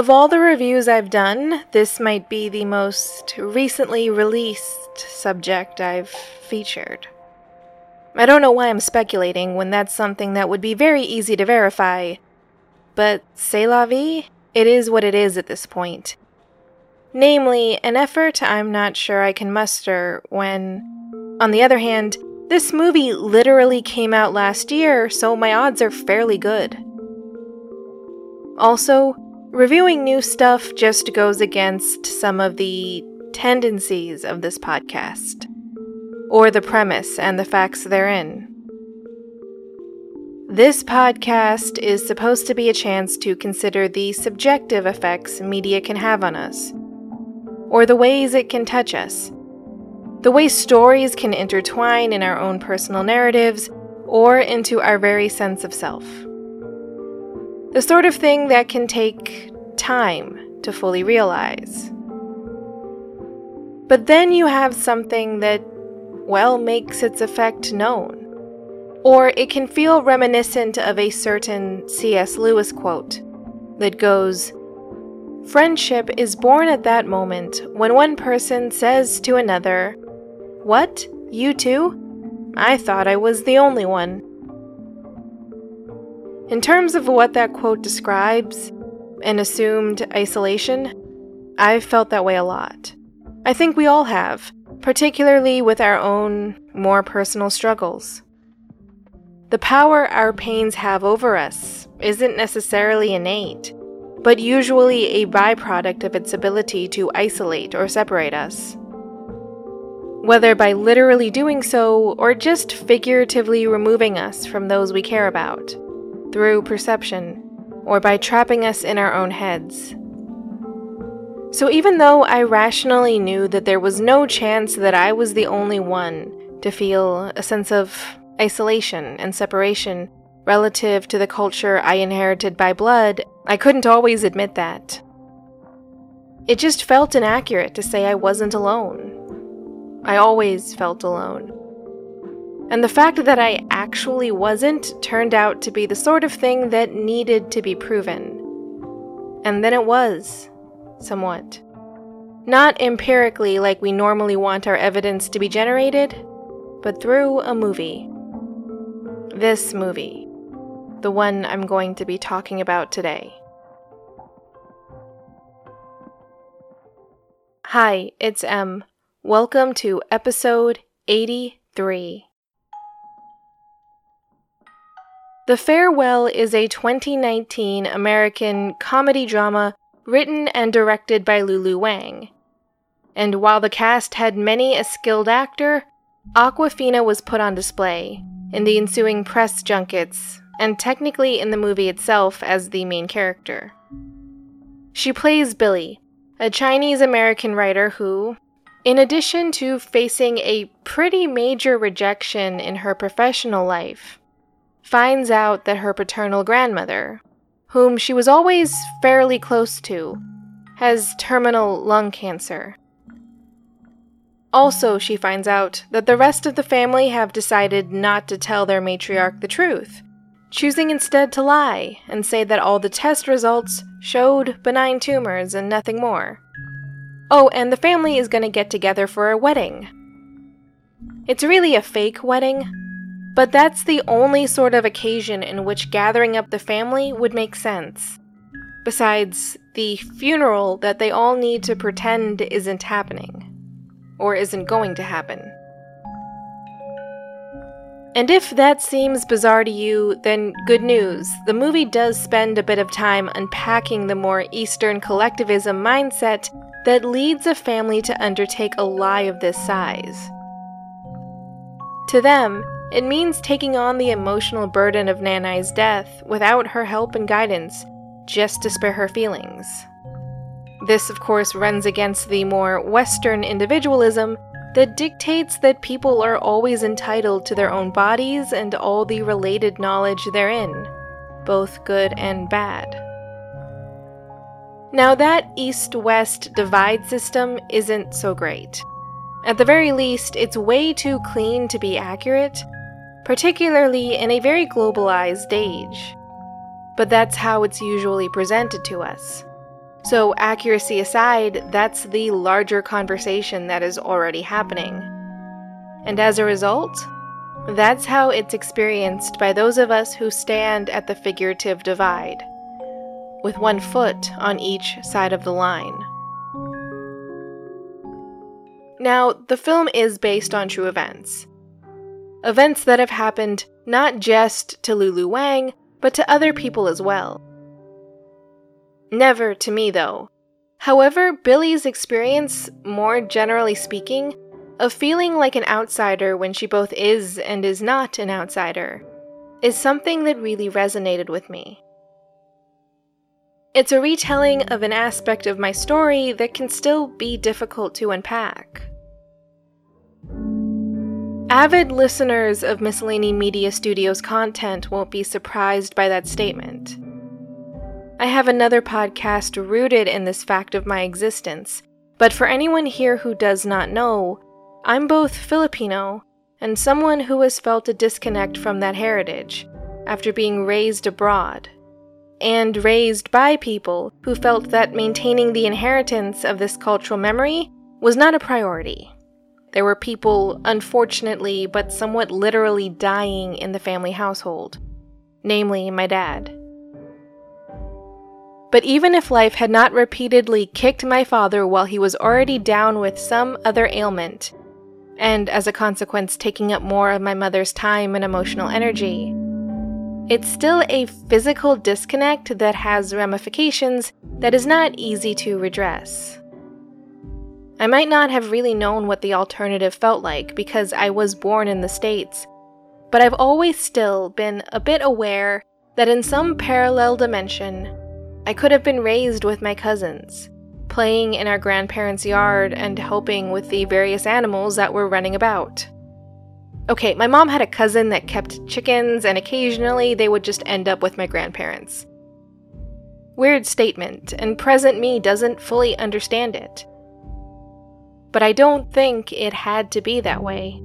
Of all the reviews I've done, this might be the most recently released subject I've featured. I don't know why I'm speculating when that's something that would be very easy to verify, but c'est la vie, it is what it is at this point. Namely, an effort I'm not sure I can muster when, on the other hand, this movie literally came out last year, so my odds are fairly good. Also, Reviewing new stuff just goes against some of the tendencies of this podcast, or the premise and the facts therein. This podcast is supposed to be a chance to consider the subjective effects media can have on us, or the ways it can touch us, the way stories can intertwine in our own personal narratives or into our very sense of self. The sort of thing that can take time to fully realize. But then you have something that, well, makes its effect known. Or it can feel reminiscent of a certain C.S. Lewis quote that goes, Friendship is born at that moment when one person says to another, What? You too? I thought I was the only one. In terms of what that quote describes, an assumed isolation, I've felt that way a lot. I think we all have, particularly with our own, more personal struggles. The power our pains have over us isn't necessarily innate, but usually a byproduct of its ability to isolate or separate us. Whether by literally doing so or just figuratively removing us from those we care about through perception, or by trapping us in our own heads. So, even though I rationally knew that there was no chance that I was the only one to feel a sense of isolation and separation relative to the culture I inherited by blood, I couldn't always admit that. It just felt inaccurate to say I wasn't alone. I always felt alone. And the fact that I actually wasn't turned out to be the sort of thing that needed to be proven. And then it was, somewhat. Not empirically like we normally want our evidence to be generated, but through a movie. This movie. The one I'm going to be talking about today. Hi, it's M. Welcome to episode 83. The Farewell is a 2019 American comedy drama written and directed by Lulu Wang. And while the cast had many a skilled actor, Awkwafina was put on display in the ensuing press junkets and technically in the movie itself as the main character. She plays Billy, a Chinese American writer who, in addition to facing a pretty major rejection in her professional life, finds out that her paternal grandmother, whom she was always fairly close to, has terminal lung cancer. Also, she finds out that the rest of the family have decided not to tell their matriarch the truth, choosing instead to lie and say that all the test results showed benign tumors and nothing more. Oh, and the family is going to get together for a wedding. It's really a fake wedding, but that's the only sort of occasion in which gathering up the family would make sense. Besides, the funeral that they all need to pretend isn't happening. Or isn't going to happen. And if that seems bizarre to you, then good news. The movie does spend a bit of time unpacking the more Eastern collectivism mindset that leads a family to undertake a lie of this size. To them, it means taking on the emotional burden of Nai Nai's death without her help and guidance, just to spare her feelings. This, of course, runs against the more Western individualism that dictates that people are always entitled to their own bodies and all the related knowledge therein, both good and bad. Now, that east west divide system isn't so great. At the very least, it's way too clean to be accurate, particularly in a very globalized age. But that's how it's usually presented to us. So, accuracy aside, that's the larger conversation that is already happening. And as a result, that's how it's experienced by those of us who stand at the figurative divide, with one foot on each side of the line. Now, the film is based on true events. Events that have happened not just to Lulu Wang, but to other people as well. Never to me, though. However, Billy's experience, more generally speaking, of feeling like an outsider when she both is and is not an outsider, is something that really resonated with me. It's a retelling of an aspect of my story that can still be difficult to unpack. Avid listeners of Miscellany Media Studios content won't be surprised by that statement. I have another podcast rooted in this fact of my existence, but for anyone here who does not know, I'm both Filipino and someone who has felt a disconnect from that heritage after being raised abroad, and raised by people who felt that maintaining the inheritance of this cultural memory was not a priority. There were people, unfortunately but somewhat literally, dying in the family household, namely my dad. But even if life had not repeatedly kicked my father while he was already down with some other ailment, and as a consequence taking up more of my mother's time and emotional energy, it's still a physical disconnect that has ramifications that is not easy to redress. I might not have really known what the alternative felt like because I was born in the States, but I've always still been a bit aware that in some parallel dimension, I could have been raised with my cousins, playing in our grandparents' yard and helping with the various animals that were running about. Okay, my mom had a cousin that kept chickens, and occasionally they would just end up with my grandparents. Weird statement, and present me doesn't fully understand it but I don't think it had to be that way.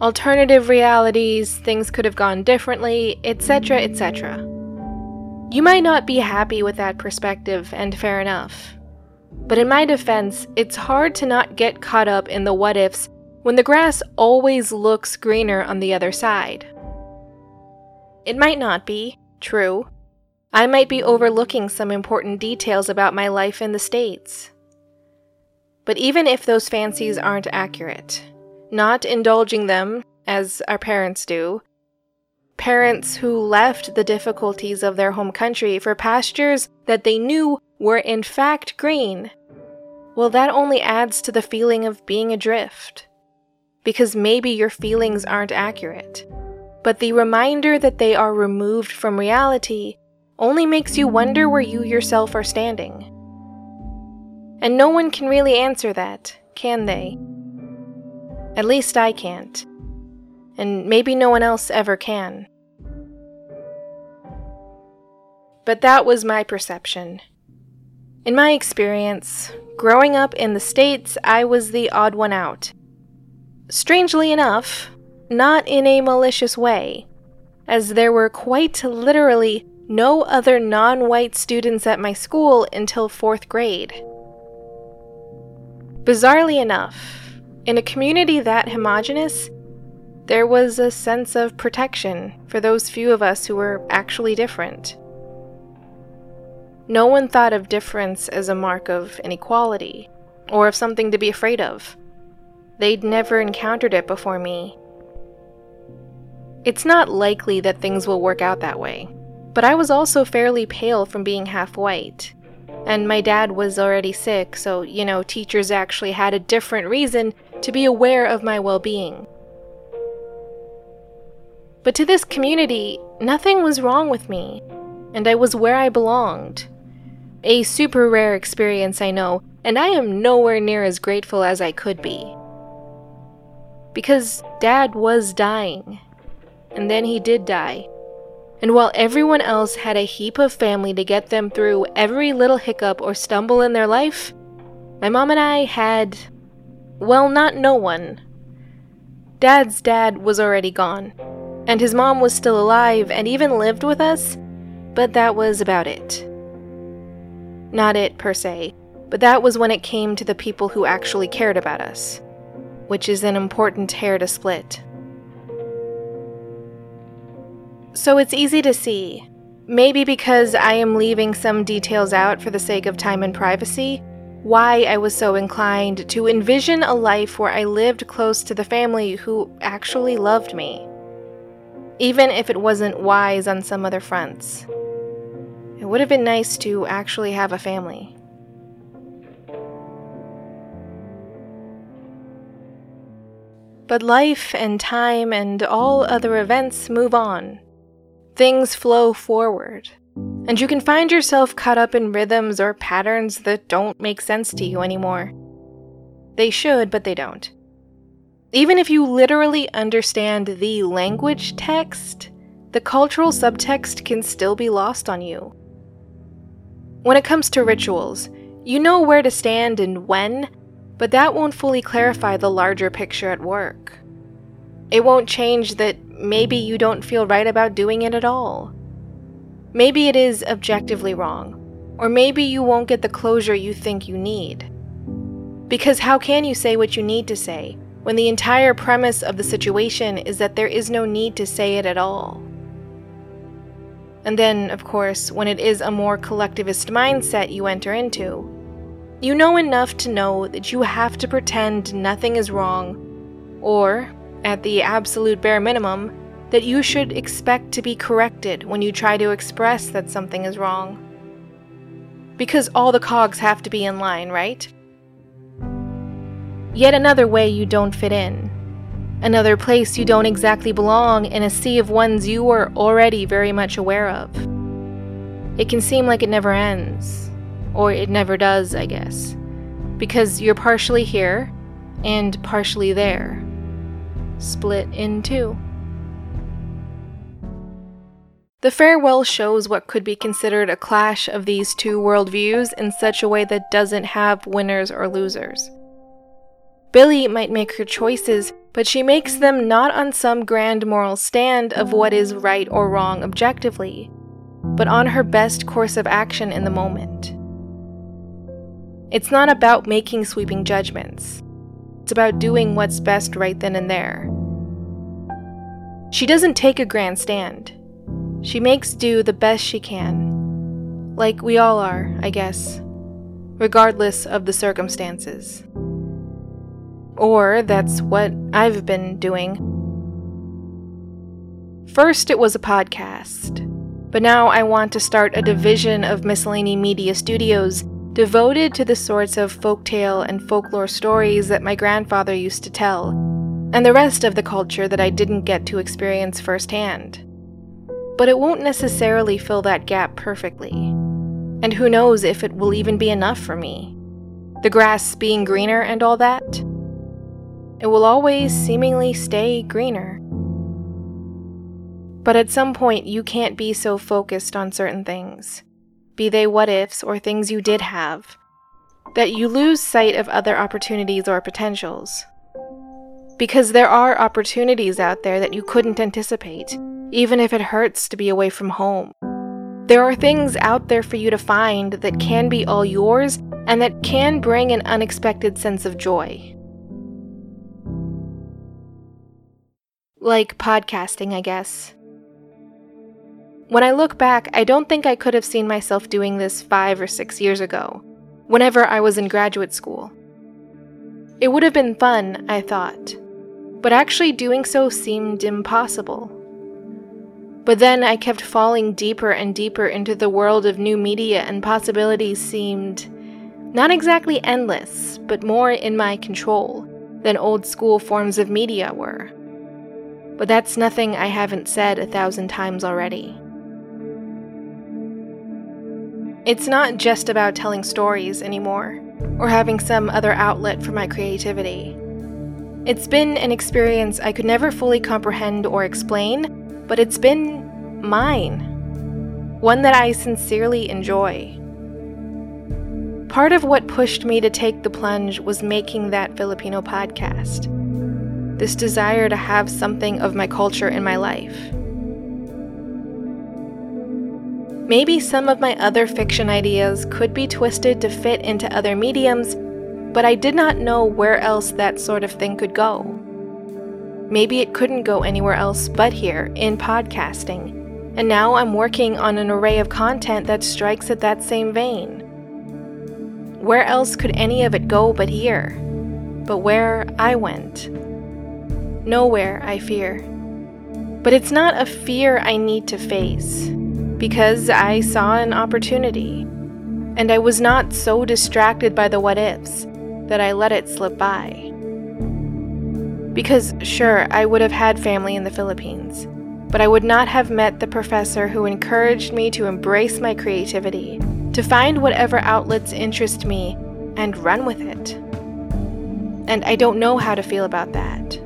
Alternative realities, things could have gone differently, etc., etc. You might not be happy with that perspective, and fair enough. But in my defense, it's hard to not get caught up in the what ifs when the grass always looks greener on the other side. It might not be, true. I might be overlooking some important details about my life in the States. But even if those fancies aren't accurate, not indulging them, as our parents do, parents who left the difficulties of their home country for pastures that they knew were in fact green, well, that only adds to the feeling of being adrift. Because maybe your feelings aren't accurate, but the reminder that they are removed from reality only makes you wonder where you yourself are standing. And no one can really answer that, can they? At least I can't. And maybe no one else ever can. But that was my perception. In my experience, growing up in the States, I was the odd one out. Strangely enough, not in a malicious way, as there were quite literally no other non white students at my school until fourth grade. Bizarrely enough, in a community that homogenous, there was a sense of protection for those few of us who were actually different. No one thought of difference as a mark of inequality, or of something to be afraid of. They'd never encountered it before me. It's not likely that things will work out that way, but I was also fairly pale from being half white, and my dad was already sick, so, you know, teachers actually had a different reason to be aware of my well being. But to this community, nothing was wrong with me, and I was where I belonged. A super rare experience, I know, and I am nowhere near as grateful as I could be. Because Dad was dying, and then he did die. And while everyone else had a heap of family to get them through every little hiccup or stumble in their life, my mom and I had. well, not no one. Dad's dad was already gone, and his mom was still alive and even lived with us, but that was about it. not it per se, but that was when it came to the people who actually cared about us, which is an important hair to split. So it's easy to see, maybe because I am leaving some details out for the sake of time and privacy, why I was so inclined to envision a life where I lived close to the family who actually loved me, even if it wasn't wise on some other fronts. It would have been nice to actually have a family. But life and time and all other events move on. Things flow forward. And you can find yourself caught up in rhythms or patterns that don't make sense to you anymore. They should, but they don't. Even if you literally understand the language text, the cultural subtext can still be lost on you. When it comes to rituals, you know where to stand and when, but that won't fully clarify the larger picture at work. It won't change that maybe you don't feel right about doing it at all. Maybe it is objectively wrong, or maybe you won't get the closure you think you need. Because how can you say what you need to say when the entire premise of the situation is that there is no need to say it at all? And then, of course, when it is a more collectivist mindset you enter into, you know enough to know that you have to pretend nothing is wrong, or, at the absolute bare minimum, that you should expect to be corrected when you try to express that something is wrong. Because all the cogs have to be in line, right? Yet another way you don't fit in another place you don't exactly belong in a sea of ones you are already very much aware of. It can seem like it never ends, or it never does, I guess, because you're partially here and partially there, split in two. The farewell shows what could be considered a clash of these two worldviews in such a way that doesn't have winners or losers. Billy might make her choices, but she makes them not on some grand moral stand of what is right or wrong objectively, but on her best course of action in the moment. It's not about making sweeping judgments, it's about doing what's best right then and there. She doesn't take a grand stand. She makes do the best she can. Like we all are, I guess, regardless of the circumstances. Or that's what I've been doing. First, it was a podcast, but now I want to start a division of Miscellany Media Studios devoted to the sorts of folktale and folklore stories that my grandfather used to tell, and the rest of the culture that I didn't get to experience firsthand. But it won't necessarily fill that gap perfectly. And who knows if it will even be enough for me. The grass being greener and all that? it will always seemingly stay greener. But at some point, you can't be so focused on certain things, be they what ifs or things you did have, that you lose sight of other opportunities or potentials. Because there are opportunities out there that you couldn't anticipate, even if it hurts to be away from home. There are things out there for you to find that can be all yours and that can bring an unexpected sense of joy. Like podcasting, I guess. When I look back, I don't think I could have seen myself doing this five or six years ago, whenever I was in graduate school. It would have been fun, I thought, but actually doing so seemed impossible. But then I kept falling deeper and deeper into the world of new media, and possibilities seemed not exactly endless, but more in my control than old school forms of media were. But that's nothing I haven't said a thousand times already. It's not just about telling stories anymore, or having some other outlet for my creativity. It's been an experience I could never fully comprehend or explain, but it's been mine. One that I sincerely enjoy. Part of what pushed me to take the plunge was making that Filipino podcast this desire to have something of my culture in my life. Maybe some of my other fiction ideas could be twisted to fit into other mediums, but I did not know where else that sort of thing could go. Maybe it couldn't go anywhere else but here in podcasting, and now I'm working on an array of content that strikes at that same vein. Where else could any of it go but here? But where I went? Nowhere, I fear. But it's not a fear I need to face, because I saw an opportunity, and I was not so distracted by the what ifs that I let it slip by. Because, sure, I would have had family in the Philippines, but I would not have met the professor who encouraged me to embrace my creativity, to find whatever outlets interest me, and run with it. And I don't know how to feel about that.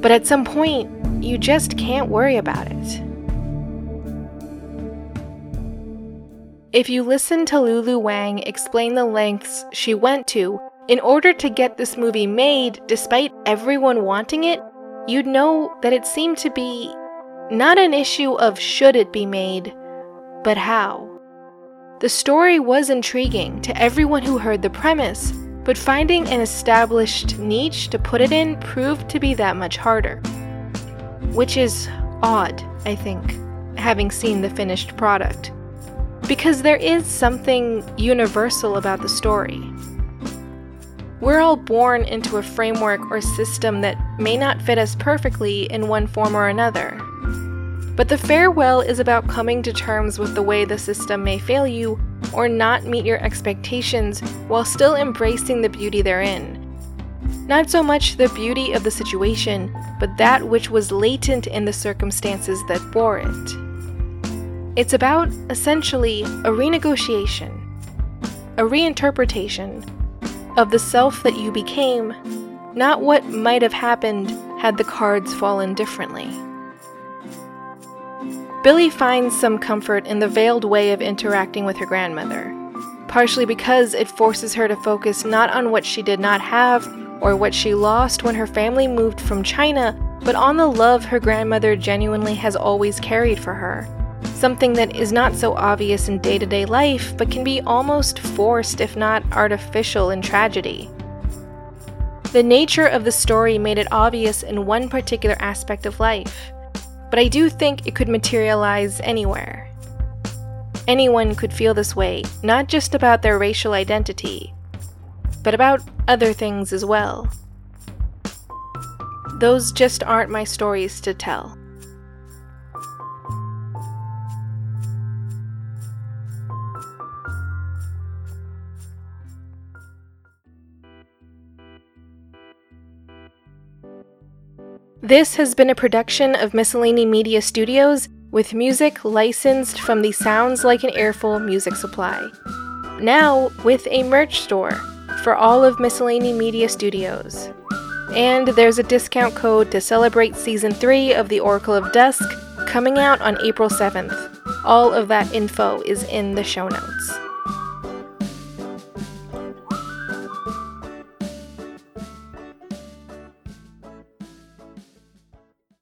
But at some point, you just can't worry about it. If you listen to Lulu Wang explain the lengths she went to in order to get this movie made, despite everyone wanting it, you'd know that it seemed to be not an issue of should it be made, but how. The story was intriguing to everyone who heard the premise, but finding an established niche to put it in proved to be that much harder. Which is odd, I think, having seen the finished product. Because there is something universal about the story. We're all born into a framework or system that may not fit us perfectly in one form or another. But the farewell is about coming to terms with the way the system may fail you or not meet your expectations while still embracing the beauty therein. Not so much the beauty of the situation, but that which was latent in the circumstances that bore it. It's about, essentially, a renegotiation, a reinterpretation of the self that you became, not what might have happened had the cards fallen differently. Billy finds some comfort in the veiled way of interacting with her grandmother, partially because it forces her to focus not on what she did not have or what she lost when her family moved from China, but on the love her grandmother genuinely has always carried for her something that is not so obvious in day to day life, but can be almost forced, if not artificial, in tragedy. The nature of the story made it obvious in one particular aspect of life, but I do think it could materialize anywhere. Anyone could feel this way, not just about their racial identity, but about other things as well. Those just aren't my stories to tell. This has been a production of Miscellany Media Studios with music licensed from the Sounds Like an Earful music supply. Now with a merch store for all of Miscellany Media Studios. And there's a discount code to celebrate season 3 of The Oracle of Dusk coming out on April 7th. All of that info is in the show notes.